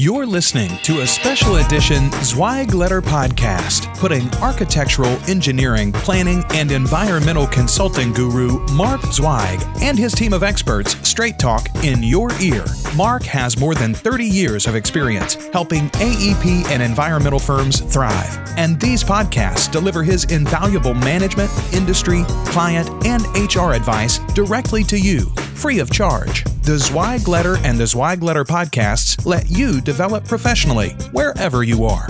You're listening to a special edition Zweig Letter podcast, putting architectural, engineering, planning, and environmental consulting guru Mark Zweig and his team of experts straight talk in your ear. Mark has more than 30 years of experience helping AEP and environmental firms thrive, and these podcasts deliver his invaluable management, industry, client, and HR advice directly to you, free of charge. The Zweig Letter and the Zweig Letter podcasts let you develop professionally wherever you are.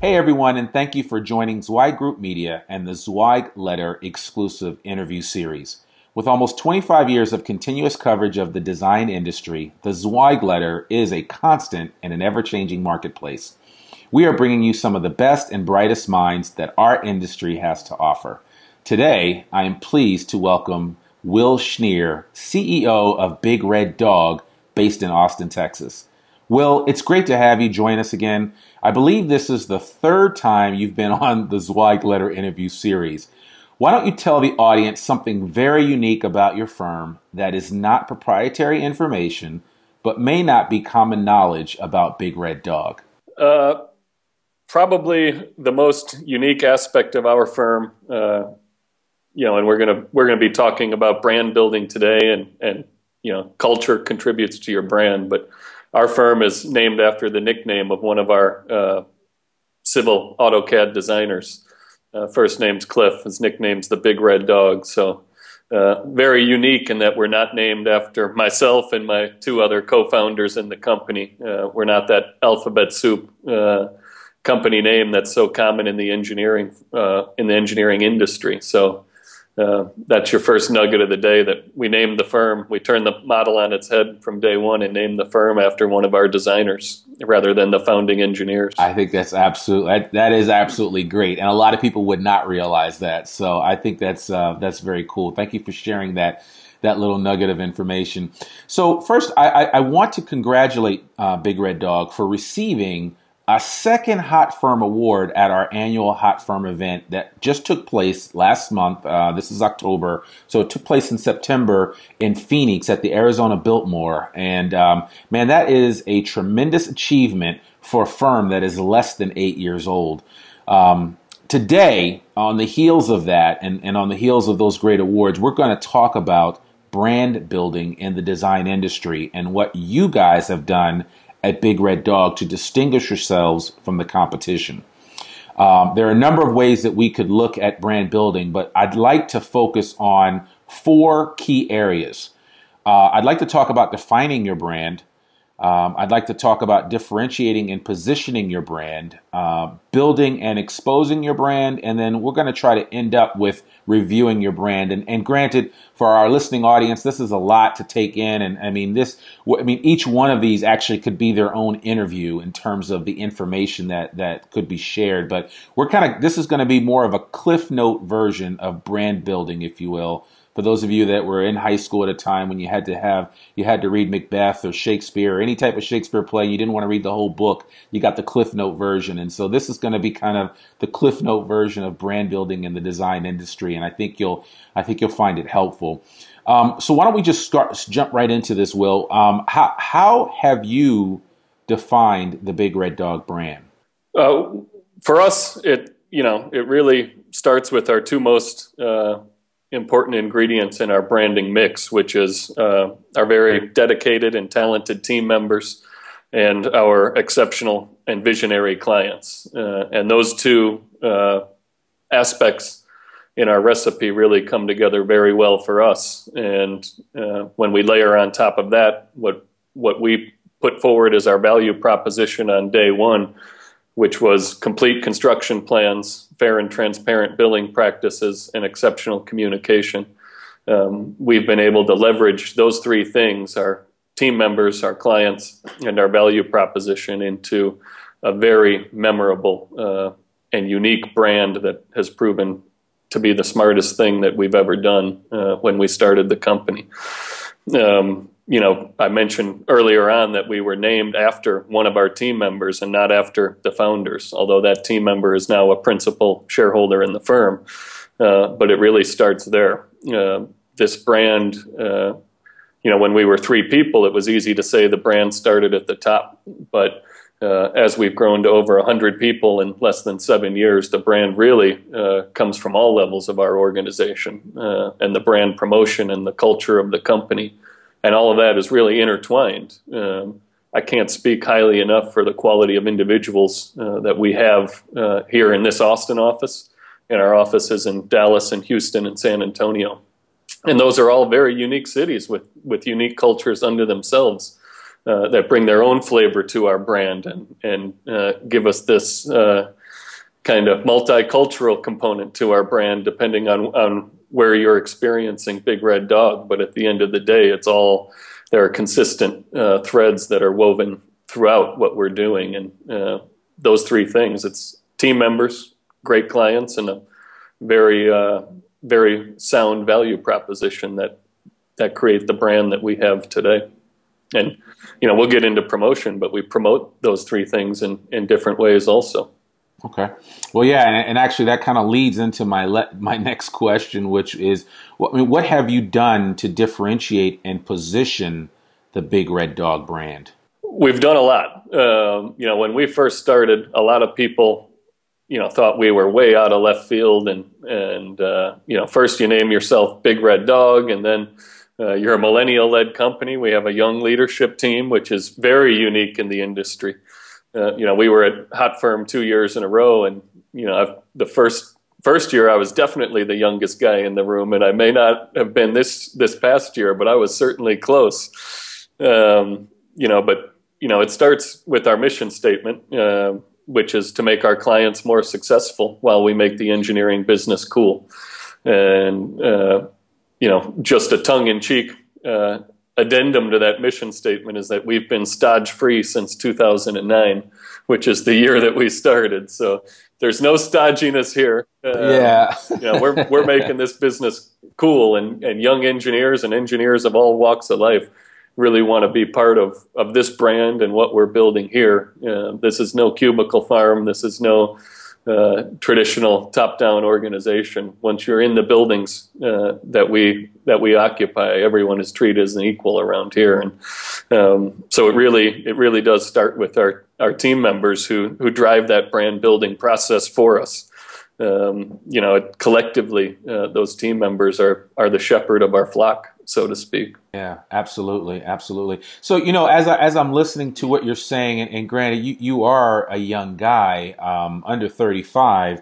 Hey everyone, and thank you for joining Zweig Group Media and the Zweig Letter exclusive interview series. With almost 25 years of continuous coverage of the design industry, the Zweig Letter is a constant in an ever changing marketplace. We are bringing you some of the best and brightest minds that our industry has to offer. Today, I am pleased to welcome Will Schnier, CEO of Big Red Dog, based in Austin, Texas. Will, it's great to have you join us again. I believe this is the third time you've been on the Zweig Letter interview series. Why don't you tell the audience something very unique about your firm that is not proprietary information, but may not be common knowledge about Big Red Dog? Uh, probably the most unique aspect of our firm uh, you know, and we're gonna we're gonna be talking about brand building today, and and you know, culture contributes to your brand. But our firm is named after the nickname of one of our uh, civil AutoCAD designers. Uh, first name's Cliff. His nickname's the Big Red Dog. So. Uh, very unique in that we're not named after myself and my two other co-founders in the company. Uh, we're not that alphabet soup uh, company name that's so common in the engineering uh, in the engineering industry. So uh, that's your first nugget of the day that we named the firm. We turned the model on its head from day one and named the firm after one of our designers rather than the founding engineers. I think that's absolutely that is absolutely great, and a lot of people would not realize that. So I think that's uh, that's very cool. Thank you for sharing that that little nugget of information. So first, I, I, want to congratulate uh, Big Red Dog for receiving a second Hot Firm award at our annual Hot Firm event that just took place last month. Uh, this is October, so it took place in September in Phoenix at the Arizona Biltmore. And um, man, that is a tremendous achievement for a firm that is less than eight years old. Um, today, on the heels of that, and, and on the heels of those great awards, we're going to talk about brand building in the design industry and what you guys have done at Big Red Dog to distinguish yourselves from the competition. Um, there are a number of ways that we could look at brand building, but I'd like to focus on four key areas. Uh, I'd like to talk about defining your brand, um, I'd like to talk about differentiating and positioning your brand, uh, building and exposing your brand, and then we're going to try to end up with reviewing your brand. And, and, granted, for our listening audience, this is a lot to take in. And I mean, this, I mean, each one of these actually could be their own interview in terms of the information that that could be shared. But we're kind of this is going to be more of a cliff note version of brand building, if you will for those of you that were in high school at a time when you had to have you had to read Macbeth or Shakespeare or any type of Shakespeare play, you didn't want to read the whole book. You got the Cliff Note version, and so this is going to be kind of the Cliff Note version of brand building in the design industry, and I think you'll I think you'll find it helpful. Um, so why don't we just start jump right into this, Will? Um, how how have you defined the Big Red Dog brand? Uh, for us, it you know it really starts with our two most uh, important ingredients in our branding mix, which is uh, our very dedicated and talented team members and our exceptional and visionary clients. Uh, and those two uh, aspects in our recipe really come together very well for us. And uh, when we layer on top of that, what what we put forward as our value proposition on day one, which was complete construction plans, fair and transparent billing practices, and exceptional communication. Um, we've been able to leverage those three things our team members, our clients, and our value proposition into a very memorable uh, and unique brand that has proven to be the smartest thing that we've ever done uh, when we started the company. Um, you know, I mentioned earlier on that we were named after one of our team members and not after the founders, although that team member is now a principal shareholder in the firm. Uh, but it really starts there. Uh, this brand, uh, you know, when we were three people, it was easy to say the brand started at the top. But uh, as we've grown to over 100 people in less than seven years, the brand really uh, comes from all levels of our organization. Uh, and the brand promotion and the culture of the company, and all of that is really intertwined. Um, I can't speak highly enough for the quality of individuals uh, that we have uh, here in this Austin office, and our offices in Dallas and Houston and San Antonio. And those are all very unique cities with, with unique cultures under themselves uh, that bring their own flavor to our brand and and uh, give us this uh, kind of multicultural component to our brand, depending on on where you're experiencing Big Red Dog. But at the end of the day, it's all there are consistent uh, threads that are woven throughout what we're doing, and uh, those three things: it's team members, great clients, and a very uh, very sound value proposition that that create the brand that we have today. And you know, we'll get into promotion, but we promote those three things in, in different ways also. Okay. Well, yeah, and, and actually that kind of leads into my le- my next question, which is, I mean, what have you done to differentiate and position the Big Red Dog brand? We've done a lot. Um, you know, when we first started, a lot of people, you know, thought we were way out of left field, and and uh, you know, first you name yourself Big Red Dog, and then uh, you're a millennial led company. We have a young leadership team, which is very unique in the industry. Uh, you know, we were at Hot Firm two years in a row, and you know, I've, the first first year I was definitely the youngest guy in the room, and I may not have been this this past year, but I was certainly close. Um, you know, but you know, it starts with our mission statement, uh, which is to make our clients more successful while we make the engineering business cool. And uh, you know, just a tongue in cheek uh, addendum to that mission statement is that we've been stodge free since 2009, which is the year that we started. So there's no stodginess here. Uh, yeah. you know, we're, we're making this business cool and, and young engineers and engineers of all walks of life really want to be part of, of this brand and what we're building here. Uh, this is no cubicle farm. This is no uh, traditional top-down organization. Once you're in the buildings uh, that we that we occupy, everyone is treated as an equal around here, and um, so it really it really does start with our our team members who who drive that brand building process for us. Um, you know, collectively, uh, those team members are are the shepherd of our flock so to speak. Yeah, absolutely, absolutely. So you know, as I, as I'm listening to what you're saying, and, and granted, you you are a young guy, um, under 35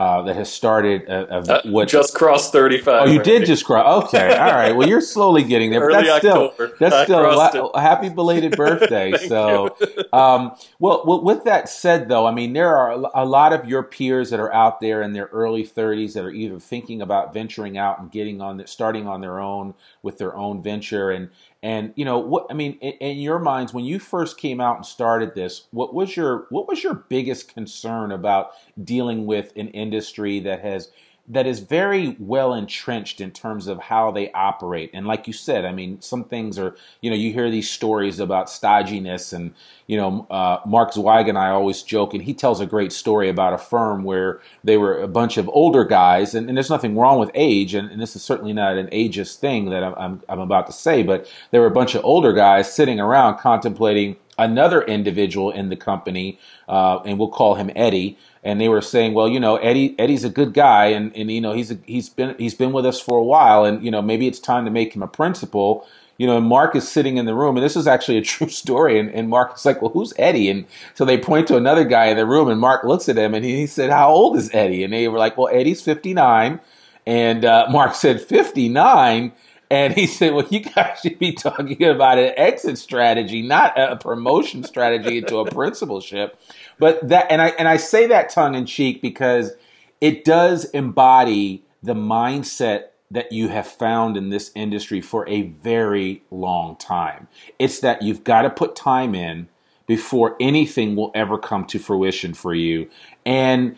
uh, that has started a, a, uh, what just crossed 35 oh you did just cross okay all right well you're slowly getting there but that's still that's I still a, a happy belated birthday so um, well, well with that said though i mean there are a lot of your peers that are out there in their early 30s that are either thinking about venturing out and getting on starting on their own with their own venture and and you know what I mean in, in, your minds when you first came out and started this, what was your what was your biggest concern about dealing with an industry that has that is very well entrenched in terms of how they operate. And like you said, I mean, some things are, you know, you hear these stories about stodginess, and you know, uh, Mark Zweig and I always joke, and he tells a great story about a firm where they were a bunch of older guys, and, and there's nothing wrong with age, and, and, this is certainly not an ageist thing that I'm, I'm, I'm about to say, but there were a bunch of older guys sitting around contemplating another individual in the company, uh, and we'll call him Eddie and they were saying, well, you know, Eddie Eddie's a good guy, and, and you know he's a, he's been he's been with us for a while, and you know maybe it's time to make him a principal. You know, and Mark is sitting in the room, and this is actually a true story. And, and Mark is like, well, who's Eddie? And so they point to another guy in the room, and Mark looks at him, and he, he said, how old is Eddie? And they were like, well, Eddie's fifty nine. And uh, Mark said 59. And he said, well, you guys should be talking about an exit strategy, not a promotion strategy into a principalship. But that, and I, and I say that tongue in cheek because it does embody the mindset that you have found in this industry for a very long time. It's that you've got to put time in before anything will ever come to fruition for you. And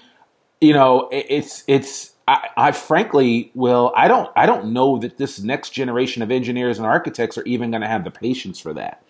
you know, it's it's I, I, frankly will I don't I don't know that this next generation of engineers and architects are even going to have the patience for that.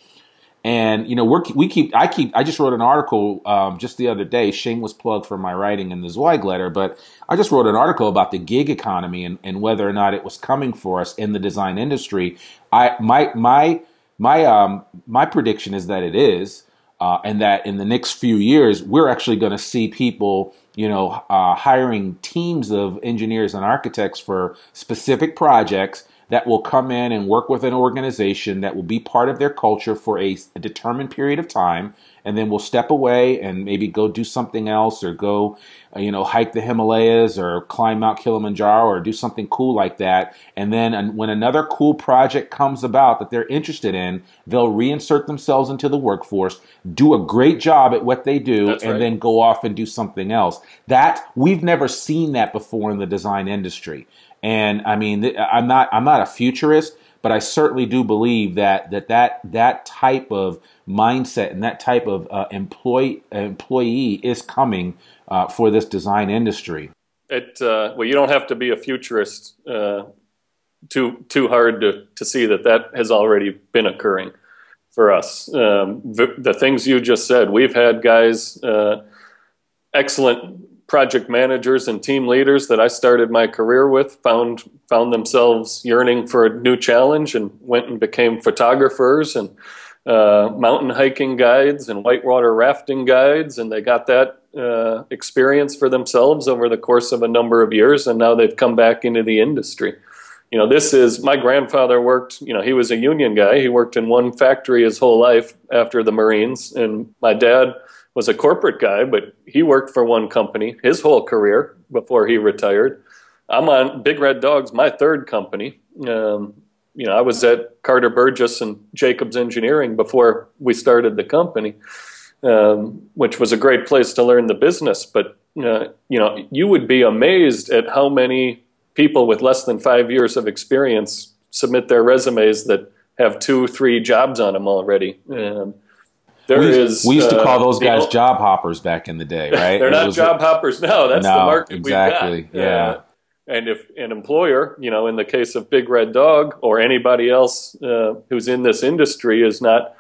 And you know we're we keep I keep I just wrote an article um, just the other day. Shameless plug for my writing in the Zweig letter, but I just wrote an article about the gig economy and, and whether or not it was coming for us in the design industry. I my my my um my prediction is that it is, uh, and that in the next few years we're actually going to see people you know uh, hiring teams of engineers and architects for specific projects that will come in and work with an organization that will be part of their culture for a, a determined period of time and then we'll step away and maybe go do something else or go uh, you know hike the himalayas or climb mount kilimanjaro or do something cool like that. And then when another cool project comes about that they're interested in they'll reinsert themselves into the workforce do a great job at what they do That's and right. then go off and do something else. That we've never seen that before in the design industry and i mean i'm not i'm not a futurist but I certainly do believe that that that that type of mindset and that type of uh, employee employee is coming uh, for this design industry. It uh, well, you don't have to be a futurist uh, too too hard to to see that that has already been occurring for us. Um, the, the, things you just said, we've had guys, uh, excellent project managers and team leaders that I started my career with found found themselves yearning for a new challenge and went and became photographers and uh, mountain hiking guides and whitewater rafting guides, and they got that uh, experience for themselves over the course of a number of years, and now they've come back into the industry. You know, this is my grandfather worked. You know, he was a union guy. He worked in one factory his whole life after the Marines, and my dad was a corporate guy, but he worked for one company his whole career before he retired. I'm on Big Red Dogs, my third company. Um, you know, I was at Carter Burgess and Jacobs Engineering before we started the company, um, which was a great place to learn the business. But uh, you know, you would be amazed at how many people with less than five years of experience submit their resumes that have two, three jobs on them already. Um, there we, is, we used to call uh, those guys job hoppers back in the day, right? they're not job hoppers now. That's no, the market exactly. we've got. Yeah. Uh, and if an employer, you know, in the case of Big Red Dog or anybody else uh, who's in this industry, is not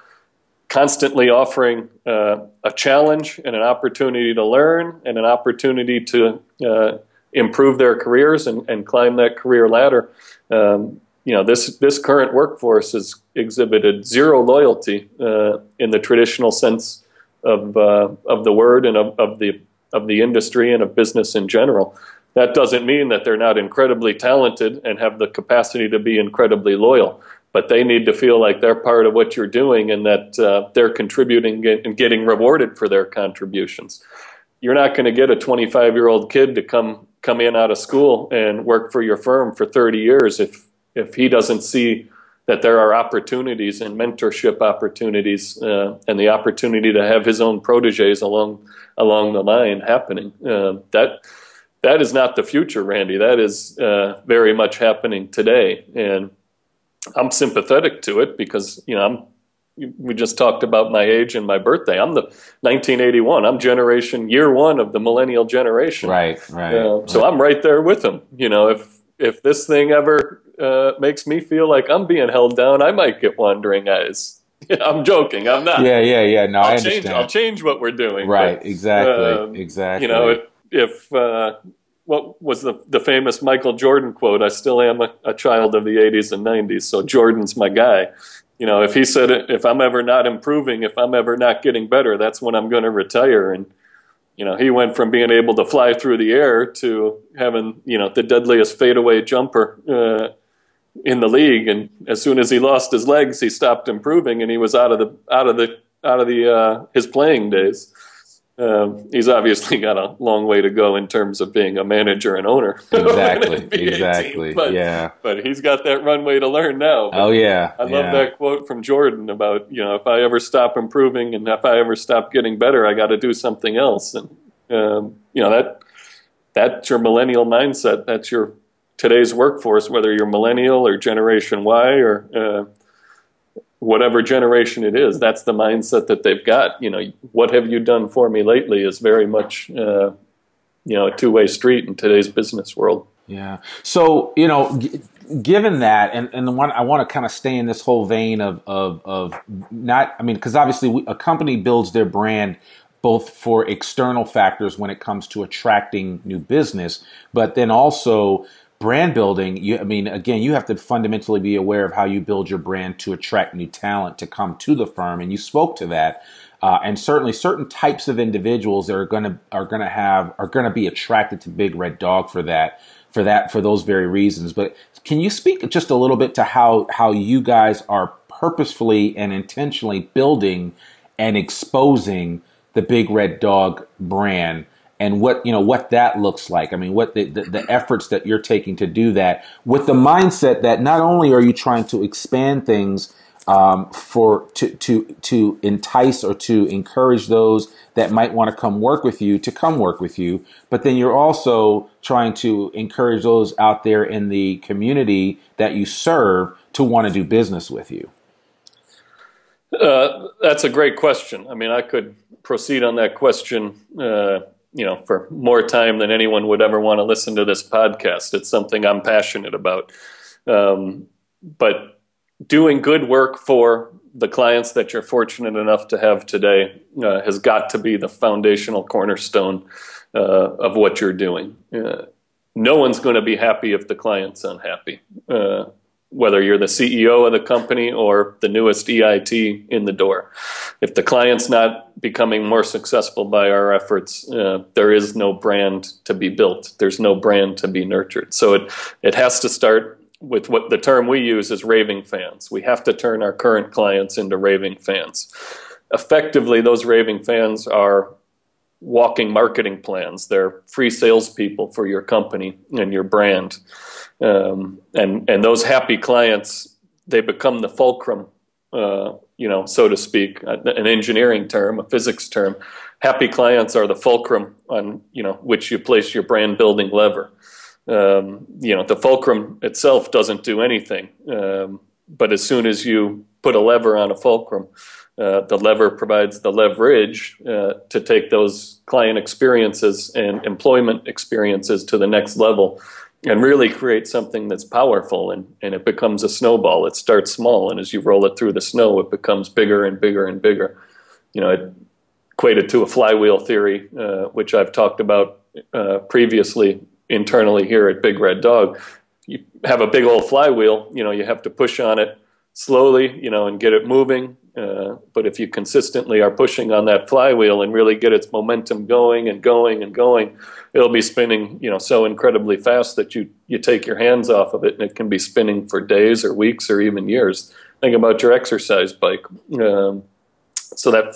constantly offering uh, a challenge and an opportunity to learn and an opportunity to uh, improve their careers and, and, climb that career ladder, um, you know, this this current workforce has exhibited zero loyalty uh, in the traditional sense of uh, of the word and of, of the of the industry and of business in general. That doesn't mean that they're not incredibly talented and have the capacity to be incredibly loyal, but they need to feel like they're part of what you're doing and that uh, they're contributing and getting rewarded for their contributions. You're not going to get a 25 year old kid to come come in out of school and work for your firm for 30 years if if he doesn't see that there are opportunities and mentorship opportunities uh, and the opportunity to have his own proteges along along the line happening. Uh, that that is not the future, Randy. That is uh, very much happening today, and I'm sympathetic to it because you know I'm. We just talked about my age and my birthday. I'm the 1981. I'm generation year one of the millennial generation. Right, right. Uh, so I'm right there with them. You know, if if this thing ever uh, makes me feel like I'm being held down, I might get wandering eyes. I'm joking. I'm not. Yeah, yeah, yeah. No, I'll I change. understand. I'll change what we're doing. Right. But, exactly. Um, exactly. You know, if uh, what was the the famous Michael Jordan quote? I still am a, a, child of the '80s and '90s, so Jordan's my guy. You know, if he said if I'm ever not improving, if I'm ever not getting better, that's when I'm going to retire. And you know, he went from being able to fly through the air to having you know the deadliest fadeaway jumper. Uh, in the league, and as soon as he lost his legs, he stopped improving, and he was out of the out of the out of the uh, his playing days. Um, he's obviously got a long way to go in terms of being a manager and owner. Exactly. exactly. Team, but, yeah. But he's got that runway to learn now. But oh yeah. I love yeah. that quote from Jordan about you know if I ever stop improving and if I ever stop getting better, I got to do something else. And um, you know that that's your millennial mindset. That's your today's workforce, whether you're millennial or Generation Y or uh, whatever generation it is, that's the mindset that they've got. You know, what have you done for me lately is very much, uh, you know, a two way street in today's business world. Yeah. So, you know, g- given that, and, and the one I want to kind of stay in this whole vein of, of, of not, I mean, because obviously we, a company builds their brand both for external factors when it comes to attracting new business, but then also brand building, you, I mean, again, you have to fundamentally be aware of how you build your brand to attract new talent to come to the firm, and you spoke to that. Uh, and certainly, certain types of individuals that are going to are going to have are going to be attracted to Big Red Dog for that for that for those very reasons. But can you speak just a little bit to how how you guys are purposefully and intentionally building and exposing the Big Red Dog brand? And what you know what that looks like. I mean, what the, the, the, efforts that you're taking to do that with the mindset that not only are you trying to expand things um, for to to to entice or to encourage those that might want to come work with you to come work with you, but then you're also trying to encourage those out there in the community that you serve to want to do business with you. Uh, that's a great question. I mean, I could proceed on that question. Uh, you know, for more time than anyone would ever want to listen to this podcast. It's something I'm passionate about. Um, but doing good work for the clients that you're fortunate enough to have today uh, has got to be the foundational cornerstone uh, of what you're doing. Uh, no one's going to be happy if the client's unhappy. Whether you're the CEO of the company or the newest EIT in the door. If the client's not becoming more successful by our efforts, uh, there is no brand to be built. There's no brand to be nurtured. So it, it has to start with what the term we use is raving fans. We have to turn our current clients into raving fans. Effectively, those raving fans are walking marketing plans. They're free salespeople for your company and your brand. Um, and and those happy clients they become the fulcrum, uh, you know, so to speak, an engineering term, a physics term. Happy clients are the fulcrum on you know which you place your brand building lever. Um, you know, the fulcrum itself doesn't do anything, um, but as soon as you put a lever on a fulcrum, uh, the lever provides the leverage uh, to take those client experiences and employment experiences to the next level and really create something that's powerful and, and it becomes a snowball. It starts small, and as you roll it through the snow, it becomes bigger and bigger and bigger. You know, it equated to a flywheel theory, uh, which I've talked about uh, previously internally here at Big Red Dog. You have a big old flywheel, you know, you have to push on it slowly, you know, and get it moving. Uh, but if you consistently are pushing on that flywheel and really get its momentum going and going and going, it'll be spinning, you know, so incredibly fast that you you take your hands off of it, and it can be spinning for days or weeks or even years. Think about your exercise bike. Um, so that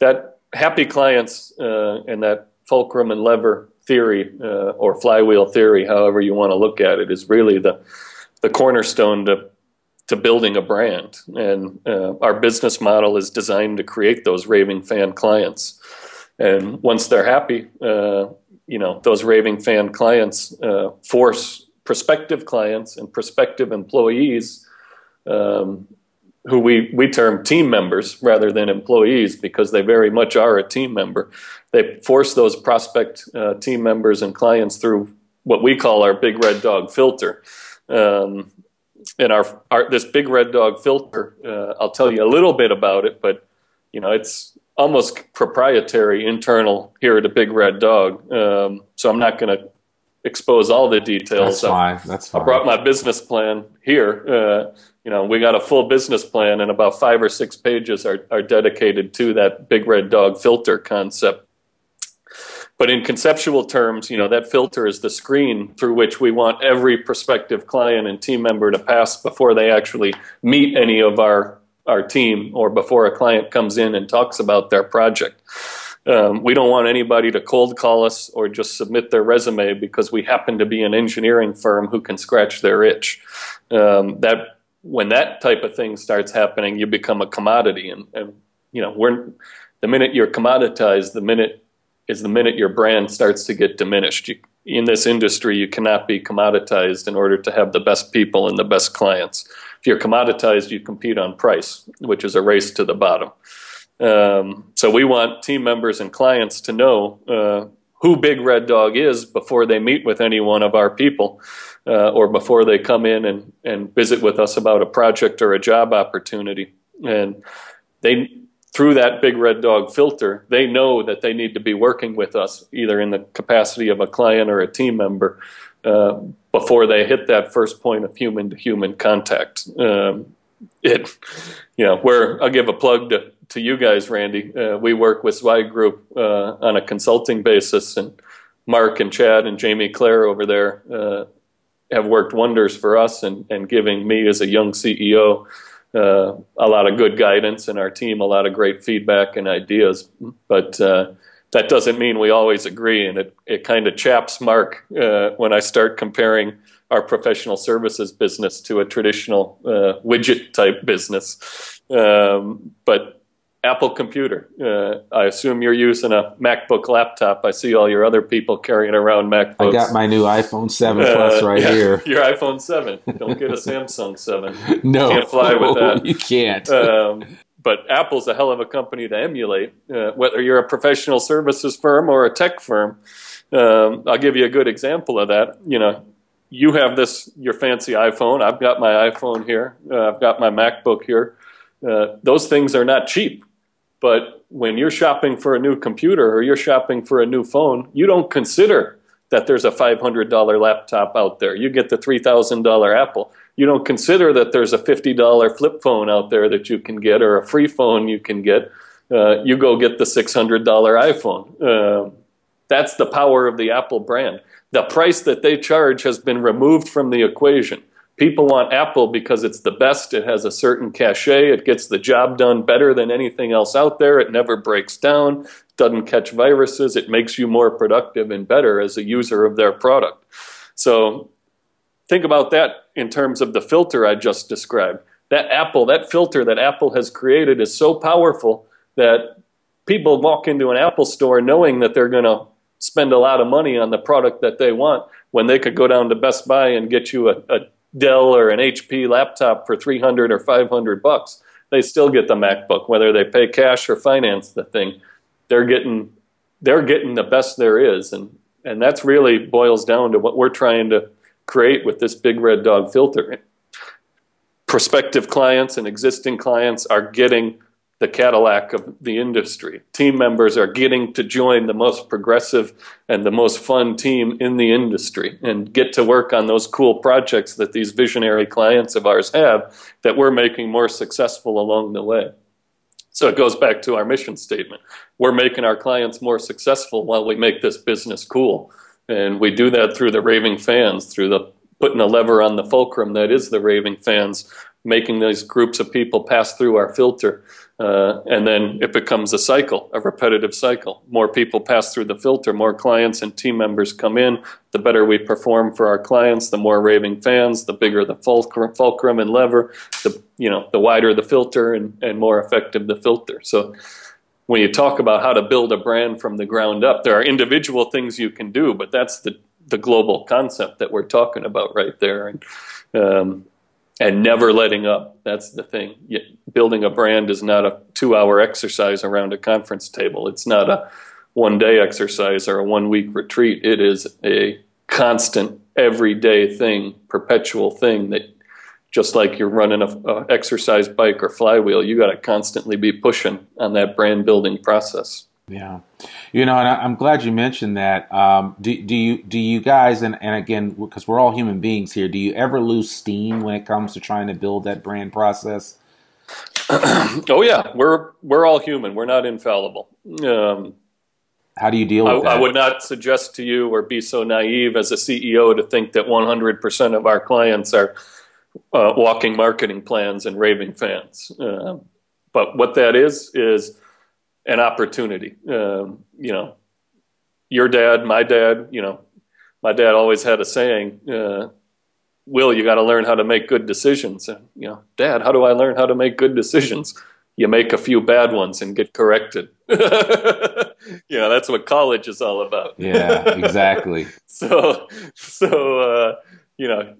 that happy clients uh, and that fulcrum and lever theory uh, or flywheel theory, however you want to look at it, is really the the cornerstone to to building a brand. And uh, our business model is designed to create those raving fan clients. And once they're happy, uh, you know, those raving fan clients uh, force prospective clients and prospective employees, um, who we, we term team members rather than employees because they very much are a team member. They force those prospect uh, team members and clients through what we call our big red dog filter. Um, and our, our this big red dog filter. Uh, I'll tell you a little bit about it, but you know it's almost proprietary internal here at a big red dog. Um, so I'm not going to expose all the details. That's fine. That's fine. I brought my business plan here. Uh, you know, we got a full business plan, and about five or six pages are, are dedicated to that big red dog filter concept. But in conceptual terms, you know, that filter is the screen through which we want every prospective client and team member to pass before they actually meet any of our, our team or before a client comes in and talks about their project. Um, we don't want anybody to cold call us or just submit their resume because we happen to be an engineering firm who can scratch their itch. Um, that when that type of thing starts happening, you become a commodity, and, and you know we're the minute you're commoditized, the minute is the minute your brand starts to get diminished. You, in this industry, you cannot be commoditized in order to have the best people and the best clients. If you're commoditized, you compete on price, which is a race to the bottom. Um, so we want team members and clients to know uh, who Big Red Dog is before they meet with any one of our people uh, or before they come in and, and visit with us about a project or a job opportunity. And they through that big red dog filter, they know that they need to be working with us either in the capacity of a client or a team member uh, before they hit that first point of human to human contact. Um, it, you know, where I'll give a plug to, to you guys, Randy. Uh, we work with Zweig Group uh, on a consulting basis, and Mark and Chad and Jamie Claire over there uh, have worked wonders for us and, and giving me as a young CEO uh, a lot of good guidance and our team a lot of great feedback and ideas. But uh, that doesn't mean we always agree, and it, it kind of chaps Mark uh, when I start comparing our professional services business to a traditional uh, widget type business. Um, but Apple computer. Uh, I assume you're using a MacBook laptop. I see all your other people carrying around MacBooks. I got my new iPhone 7 uh, Plus right yeah, here. Your iPhone 7. Don't get a Samsung 7. no. You can't fly with that. You can't. Um, but Apple's a hell of a company to emulate, uh, whether you're a professional services firm or a tech firm. Um, I'll give you a good example of that. You know, you have this your fancy iPhone. I've got my iPhone here. Uh, I've got my MacBook here. Uh, those things are not cheap. But when you're shopping for a new computer or you're shopping for a new phone, you don't consider that there's a $500 laptop out there. You get the $3,000 Apple. You don't consider that there's a $50 flip phone out there that you can get or a free phone you can get. Uh, you go get the $600 iPhone. Uh, that's the power of the Apple brand. The price that they charge has been removed from the equation. People want Apple because it's the best. It has a certain cachet. It gets the job done better than anything else out there. It never breaks down, doesn't catch viruses. It makes you more productive and better as a user of their product. So think about that in terms of the filter I just described. That Apple, that filter that Apple has created is so powerful that people walk into an Apple store knowing that they're going to spend a lot of money on the product that they want when they could go down to Best Buy and get you a, a Dell or an HP laptop for 300 or 500 bucks, they still get the MacBook whether they pay cash or finance the thing. They're getting they're getting the best there is and and that's really boils down to what we're trying to create with this big red dog filter. Prospective clients and existing clients are getting the Cadillac of the industry. Team members are getting to join the most progressive and the most fun team in the industry and get to work on those cool projects that these visionary clients of ours have that we're making more successful along the way. So it goes back to our mission statement. We're making our clients more successful while we make this business cool. And we do that through the raving fans, through the putting a lever on the fulcrum that is the raving fans, making these groups of people pass through our filter uh, and then it becomes a cycle, a repetitive cycle. More people pass through the filter, more clients and team members come in. The better we perform for our clients, the more raving fans, the bigger the fulcrum, fulcrum and lever, the you know the wider the filter and, and more effective the filter. So when you talk about how to build a brand from the ground up, there are individual things you can do, but that's the the global concept that we're talking about right there. And um, and never letting up. That's the thing. Building a brand is not a two hour exercise around a conference table. It's not a one day exercise or a one week retreat. It is a constant, everyday thing, perpetual thing that just like you're running a, exercise bike or flywheel, you got to constantly be pushing on that brand building process. Yeah, you know, and I, am glad you mentioned that. Um, do, do you do you guys and, and again because we're all human beings here, do you ever lose steam when it comes to trying to build that brand process? oh yeah, we're we're all human. We're not infallible. Um, How do you deal with I, that? I would not suggest to you or be so naive as a CEO to think that 100% of our clients are uh, walking marketing plans and raving fans. Uh, but what that is is an opportunity. Um, you know, your dad, my dad, you know, my dad always had a saying, uh, Will, you got to learn how to make good decisions. And, you know, Dad, how do I learn how to make good decisions? You make a few bad ones and get corrected. you know, that's what college is all about. Yeah, exactly. so, so, uh, you know,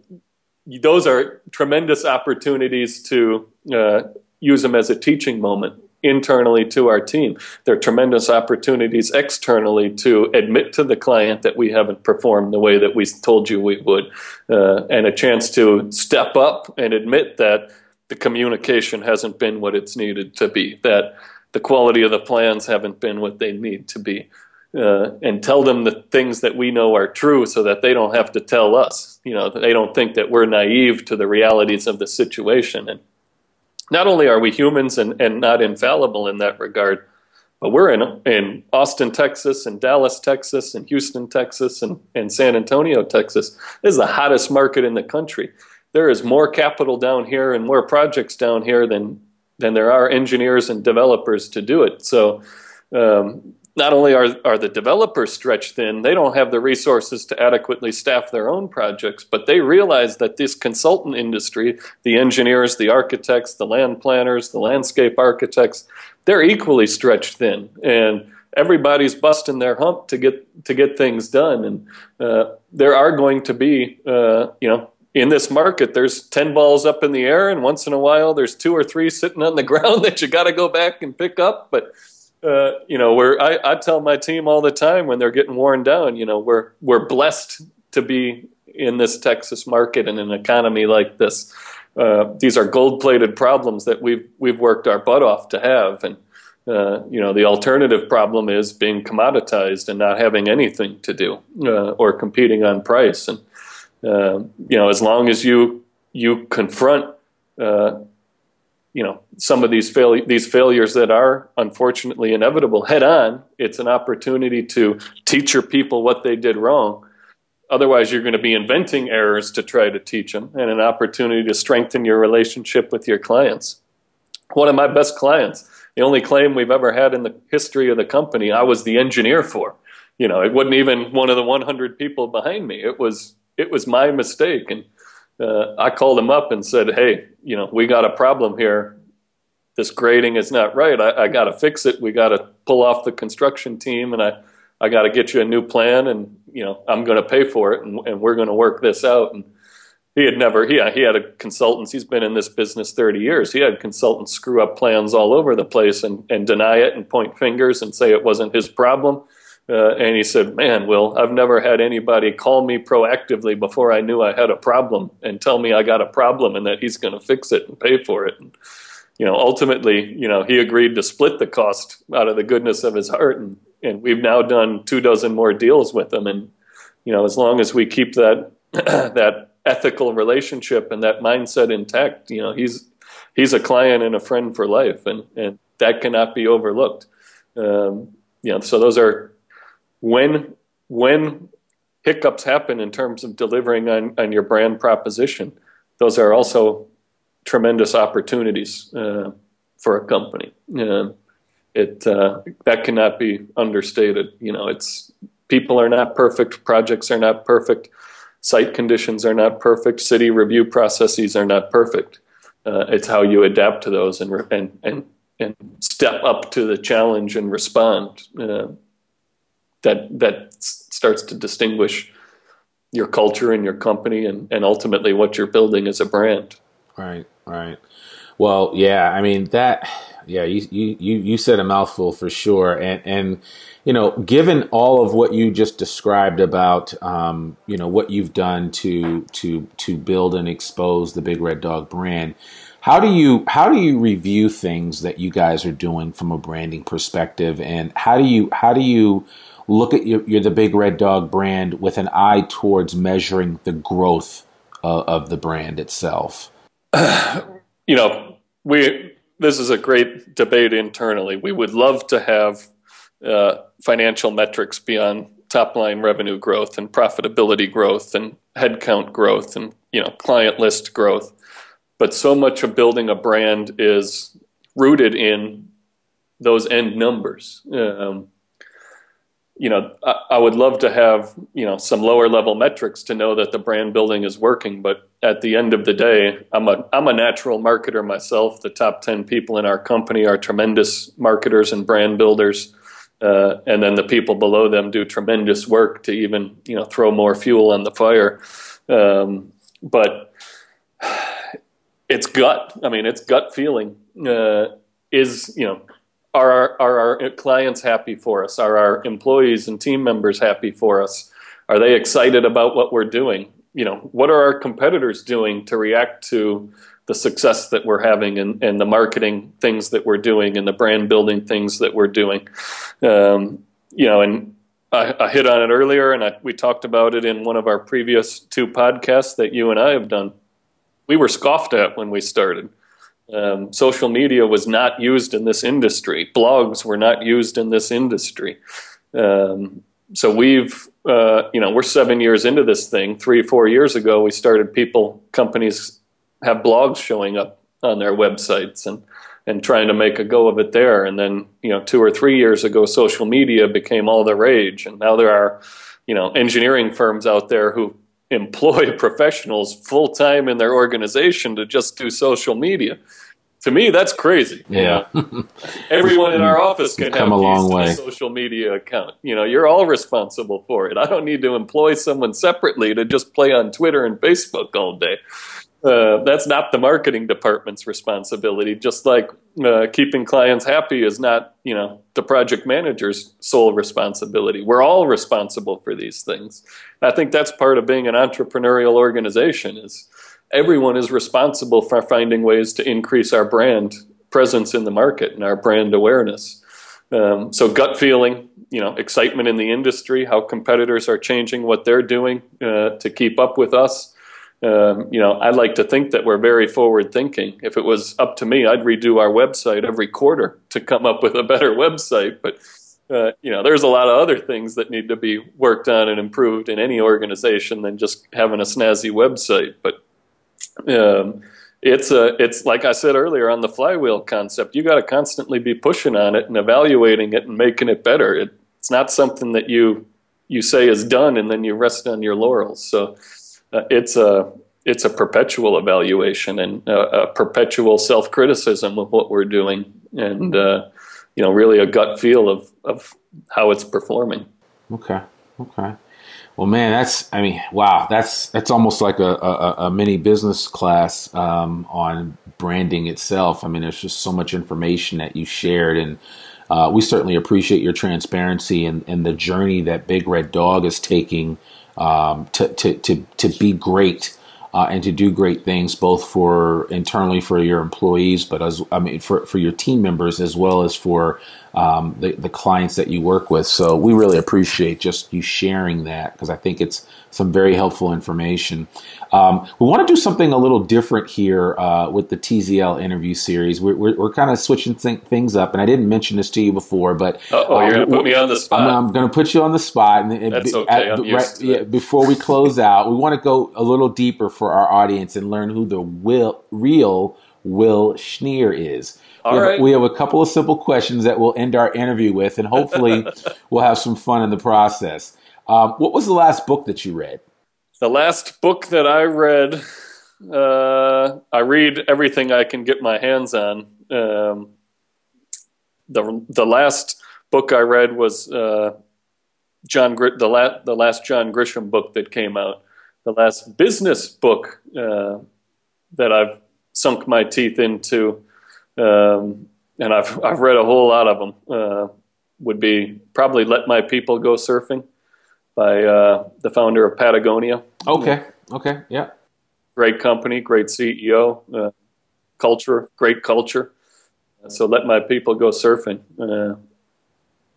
those are tremendous opportunities to uh, use them as a teaching moment internally to our team. There are tremendous opportunities externally to admit to the client that we haven't performed the way that we told you we would, uh, and a chance to step up and admit that the communication hasn't been what it's needed to be, that the quality of the plans haven't been what they need to be. Uh, and tell them the things that we know are true so that they don't have to tell us. You know, they don't think that we're naive to the realities of the situation. And not only are we humans and, and not infallible in that regard, but we're in, in Austin, Texas, and Dallas, Texas, and Houston, Texas, and, and San Antonio, Texas. This is the hottest market in the country. There is more capital down here and more projects down here than, than there are engineers and developers to do it. So um, not only are, are the developers stretched thin, they don't have the resources to adequately staff their own projects, but they realize that this consultant industry, the engineers, the architects, the land planners, the landscape architects, they're equally stretched thin. And everybody's busting their hump to get to get things done. And uh, there are going to be, uh, you know, in this market, there's 10 balls up in the air, and once in a while, there's two or three sitting on the ground that you got to go back and pick up. But uh, you know, where I, I tell my team all the time when they're getting worn down, you know, we're we're blessed to be in this Texas market and an economy like this. Uh, these are gold-plated problems that we've we've worked our butt off to have, and uh, you know, the alternative problem is being commoditized and not having anything to do uh, or competing on price. And uh, you know, as long as you you confront uh, you know some of these fail- these failures that are unfortunately inevitable head on it's an opportunity to teach your people what they did wrong. Otherwise you're going to be inventing errors to try to teach them and an opportunity to strengthen your relationship with your clients. One of my best clients the only claim we've ever had in the history of the company i was the engineer for. You know it wasn't even one of the 100 people behind me. It was it was my mistake and uh, I called him up and said, "Hey, you know, we got a problem here. This grading is not right. I, I got to fix it. We got to pull off the construction team, and I, I got to get you a new plan, and you know, I'm going to pay for it, and, and we're going to work this out." And he had never, he he had a consultants. He's been in this business 30 years. He had consultants screw up plans all over the place and and deny it and point fingers and say it wasn't his problem. Uh, and he said, Man, Will, I've never had anybody call me proactively before I knew I had a problem and tell me I got a problem and that he's going to fix it and pay for it. And, you know, ultimately, you know, he agreed to split the cost out of the goodness of his heart. And, and we've now done two dozen more deals with him. And, you know, as long as we keep that, that ethical relationship and that mindset intact, you know, he's, he's a client and a friend for life. And, and that cannot be overlooked. Um, you know, so those are when when hiccups happen in terms of delivering on, on your brand proposition, those are also tremendous opportunities uh, for a company. Uh, it uh, that cannot be understated. You know, it's people are not perfect, projects are not perfect, site conditions are not perfect, city review processes are not perfect. Uh, it's how you adapt to those and and and and step up to the challenge and respond. That that starts to distinguish your culture and your company and, and ultimately what you're building as a brand. Right, right. Well, yeah, I mean that yeah, you you you said a mouthful for sure. And and you know, given all of what you just described about um, you know, what you've done to to to build and expose the Big Red Dog brand, how do you how do you review things that you guys are doing from a branding perspective and how do you how do you look at your, you're the big red dog brand with an eye towards measuring the growth uh, of the brand itself? you know, we this is a great debate internally. We would love to have uh, financial metrics beyond top line revenue growth and profitability growth and headcount growth and you know client list growth. But so much of building a brand is rooted in those end numbers. Um, you know, I, I, would love to have you know some lower level metrics to know that the brand building is working. But at the end of the day, I'm a I'm a natural marketer myself. The top ten people in our company are tremendous marketers and brand builders. Uh, and then the people below them do tremendous work to even you know throw more fuel on the fire. Um, but it's gut. I mean, it's gut feeling. Uh, is you know are our, are our clients happy for us? Are our employees and team members happy for us? Are they excited about what we're doing? You know, what are our competitors doing to react to the success that we're having and, and the marketing things that we're doing and the brand building things that we're doing? Um, you know, and I, I, hit on it earlier, and I, we talked about it in one of our previous two podcasts that you and I have done. We were scoffed at when we started um, social media was not used in this industry. Blogs were not used in this industry. Um, so we've, uh, you know, we're seven years into this thing. Three, four years ago, we started people, companies have blogs showing up on their websites and and trying to make a go of it there. And then, you know, two or three years ago, social media became all the rage, and now there are, you know, engineering firms out there who employ professionals full time in their organization to just do social media. To me, that's crazy. Yeah. Everyone in our office can come have a long way. a social media account. You know, you're all responsible for it. I don't need to employ someone separately to just play on Twitter and Facebook all day. Uh, that's not the marketing department's responsibility. Just like uh, keeping clients happy is not, you know, the project manager's sole responsibility. We're all responsible for these things. I think that's part of being an entrepreneurial organization. Is everyone is responsible for finding ways to increase our brand presence in the market and our brand awareness. Um, so gut feeling, you know, excitement in the industry, how competitors are changing what they're doing uh, to keep up with us um, you know, I like to think that we're very forward thinking. If it was up to me, I'd redo our website every quarter to come up with a better website. But uh, you know, there's a lot of other things that need to be worked on and improved in any organization than just having a snazzy website. But um, it's a, it's like I said earlier on the flywheel concept. You got to constantly be pushing on it and evaluating it and making it better. It, it's not something that you you say is done and then you rest on your laurels. So uh, it's a it's a perpetual evaluation and a, a perpetual self criticism of what we're doing, and uh, you know, really a gut feel of of how it's performing. Okay. Okay. Well, man, that's I mean, wow, that's that's almost like a, a, a mini business class um, on branding itself. I mean, there's just so much information that you shared, and uh, we certainly appreciate your transparency and, and the journey that Big Red Dog is taking um, to, to, to, to be great uh, and to do great things both for internally for your employees, but as I mean for, for your team members as well as for um, the, the clients that you work with. So we really appreciate just you sharing that because I think it's some very helpful information. Um, we want to do something a little different here uh, with the TZL interview series. We're, we're, we're kind of switching th- things up, and I didn't mention this to you before, but oh, you're going to put me on the spot. I'm, I'm going to put you on the spot. And, That's okay. At, right, yeah, before we close out, we want to go a little deeper for our audience and learn who the will, real Will Schnier is. All we, have, right. we have a couple of simple questions that we'll end our interview with, and hopefully we'll have some fun in the process. Um, what was the last book that you read? The last book that I read, uh, I read everything I can get my hands on. Um, the the last book I read was uh, John Gr- the last the last John Grisham book that came out. The last business book uh, that I've sunk my teeth into, um, and I've I've read a whole lot of them. Uh, would be probably "Let My People Go Surfing" by uh, the founder of Patagonia. Okay. Okay. Yeah. Great company, great CEO, uh, culture, great culture. So let my people go surfing. Uh,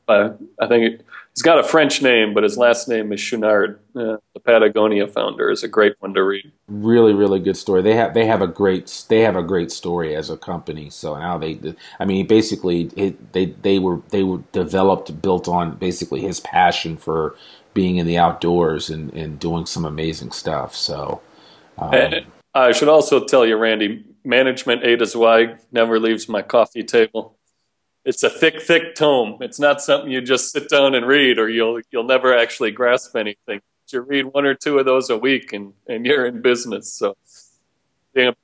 I, I think it, he's got a French name, but his last name is Chouinard. Uh, the Patagonia founder is a great one to read. Really, really good story. They have they have a great they have a great story as a company. So now they, I mean, basically it, they they were they were developed built on basically his passion for being in the outdoors and, and doing some amazing stuff. So, um, I should also tell you, Randy, management A to Zweig never leaves my coffee table. it's a thick, thick tome. It's not something you just sit down and read, or you'll you'll never actually grasp anything. You read one or two of those a week, and and you're in business. So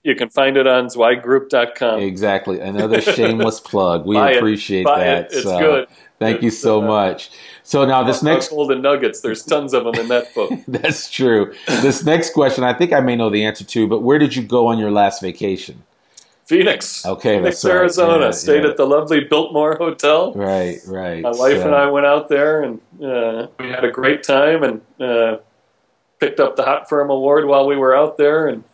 you can find it on zweiggroup.com. Exactly. Another shameless plug. We Buy appreciate that. It. It's so, good. Thank it's, you so uh, much. So now this next golden nuggets. There's tons of them in that book. That's true. This next question, I think I may know the answer to, but where did you go on your last vacation? Phoenix. Okay, Phoenix, Arizona. Yeah, Stayed yeah. at the lovely Biltmore Hotel. Right, right. My wife so. and I went out there, and uh, we had a great time, and uh, picked up the Hot Firm Award while we were out there, and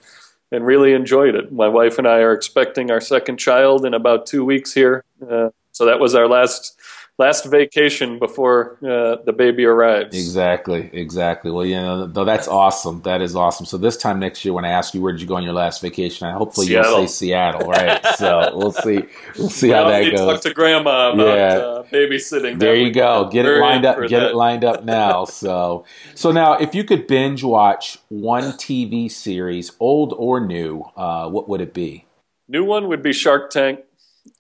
and really enjoyed it. My wife and I are expecting our second child in about two weeks here, uh, so that was our last last vacation before uh, the baby arrives. Exactly, exactly. Well, you know, though that's awesome. That is awesome. So this time next year, when I ask you where did you go on your last vacation, I hopefully Seattle. you'll say Seattle, right? so we'll see. We'll see well, how that goes. Talk to grandma about yeah. uh, babysitting. There you go. Get it lined up. Get that. it lined up now. so, so now, if you could binge watch one TV series, old or new, uh, what would it be? New one would be Shark Tank.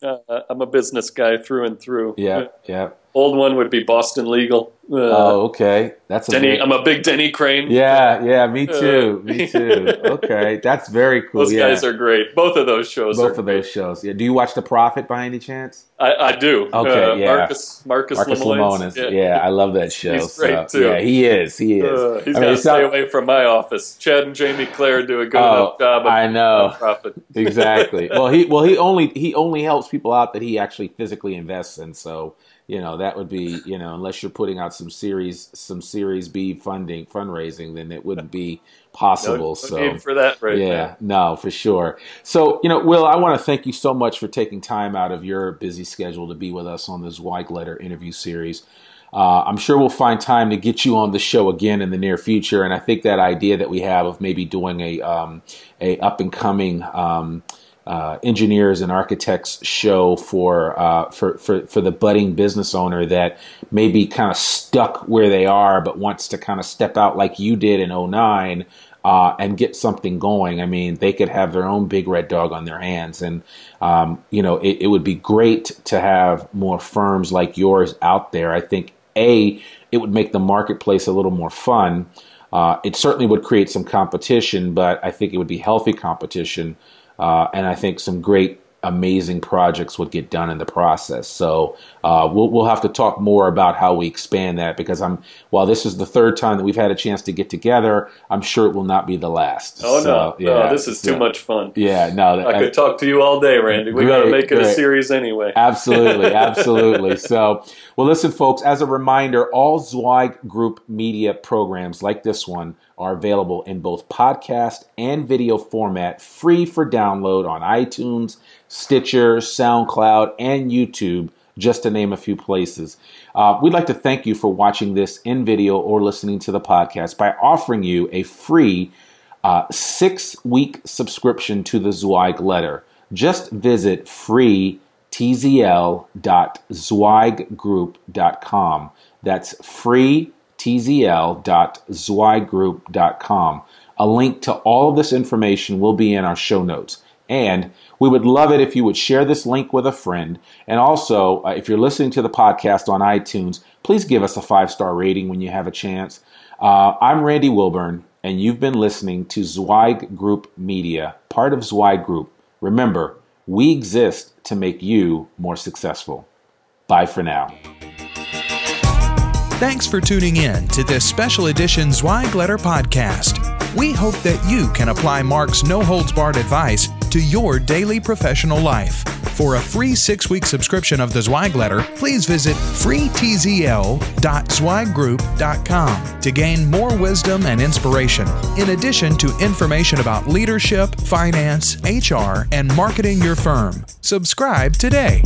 Uh, I'm a business guy through and through. Yeah, yeah. Old one would be Boston Legal. Uh, oh, okay. That's a Denny. Very... I'm a big Denny Crane. Yeah, yeah. Me too. Uh, me too. Okay, that's very cool. Those yeah. guys are great. Both of those shows. Both of great. those shows. Yeah. Do you watch The Profit by any chance? I, I do. Okay. Uh, yeah. Marcus Marcus, Marcus Lemonis. Yeah. yeah. I love that show. He's great so, too. Yeah, he is. He is. Uh, he's got to stay not... away from my office. Chad and Jamie Claire do a good oh, enough job. Of, I know. Profit. exactly. Well, he well he only he only helps people out that he actually physically invests in. So you know that would be you know unless you're putting out some series some series b funding fundraising then it wouldn't be possible no, so for that right yeah now. no for sure so you know will i want to thank you so much for taking time out of your busy schedule to be with us on this Zweig letter interview series uh, I'm sure we'll find time to get you on the show again in the near future, and I think that idea that we have of maybe doing a um, a up and coming um, uh, engineers and architects show for, uh, for for for the budding business owner that may be kind of stuck where they are, but wants to kind of step out like you did in 09 uh, and get something going. I mean, they could have their own big red dog on their hands, and um, you know, it, it would be great to have more firms like yours out there. I think a it would make the marketplace a little more fun. Uh, it certainly would create some competition, but I think it would be healthy competition. Uh, and I think some great amazing projects would get done in the process. So uh, we'll we'll have to talk more about how we expand that because I'm while this is the third time that we've had a chance to get together, I'm sure it will not be the last. Oh so, no, yeah, no, this is too much fun. Yeah, no, I, I could talk to you all day, Randy. We got to make it great. a series anyway. Absolutely, absolutely. so, well, listen, folks. As a reminder, all Zweig Group media programs like this one are available in both podcast and video format, free for download on iTunes, Stitcher, SoundCloud, and YouTube, just to name a few places. Uh, we'd like to thank you for watching this in video or listening to the podcast by offering you a free uh, six week subscription to the Zweig letter. Just visit freetzl.zweiggroup.com. That's free tzl.zweiggroup.com. A link to all of this information will be in our show notes. And we would love it if you would share this link with a friend. And also, uh, if you're listening to the podcast on iTunes, please give us a five star rating when you have a chance. Uh, I'm Randy Wilburn, and you've been listening to Zweig Group Media, part of Zweig Group. Remember, we exist to make you more successful. Bye for now. Thanks for tuning in to this special edition Zweig Letter podcast. We hope that you can apply Mark's no holds barred advice to your daily professional life. For a free six week subscription of the Zweig Letter, please visit freetzl.zweiggroup.com to gain more wisdom and inspiration, in addition to information about leadership, finance, HR, and marketing your firm. Subscribe today.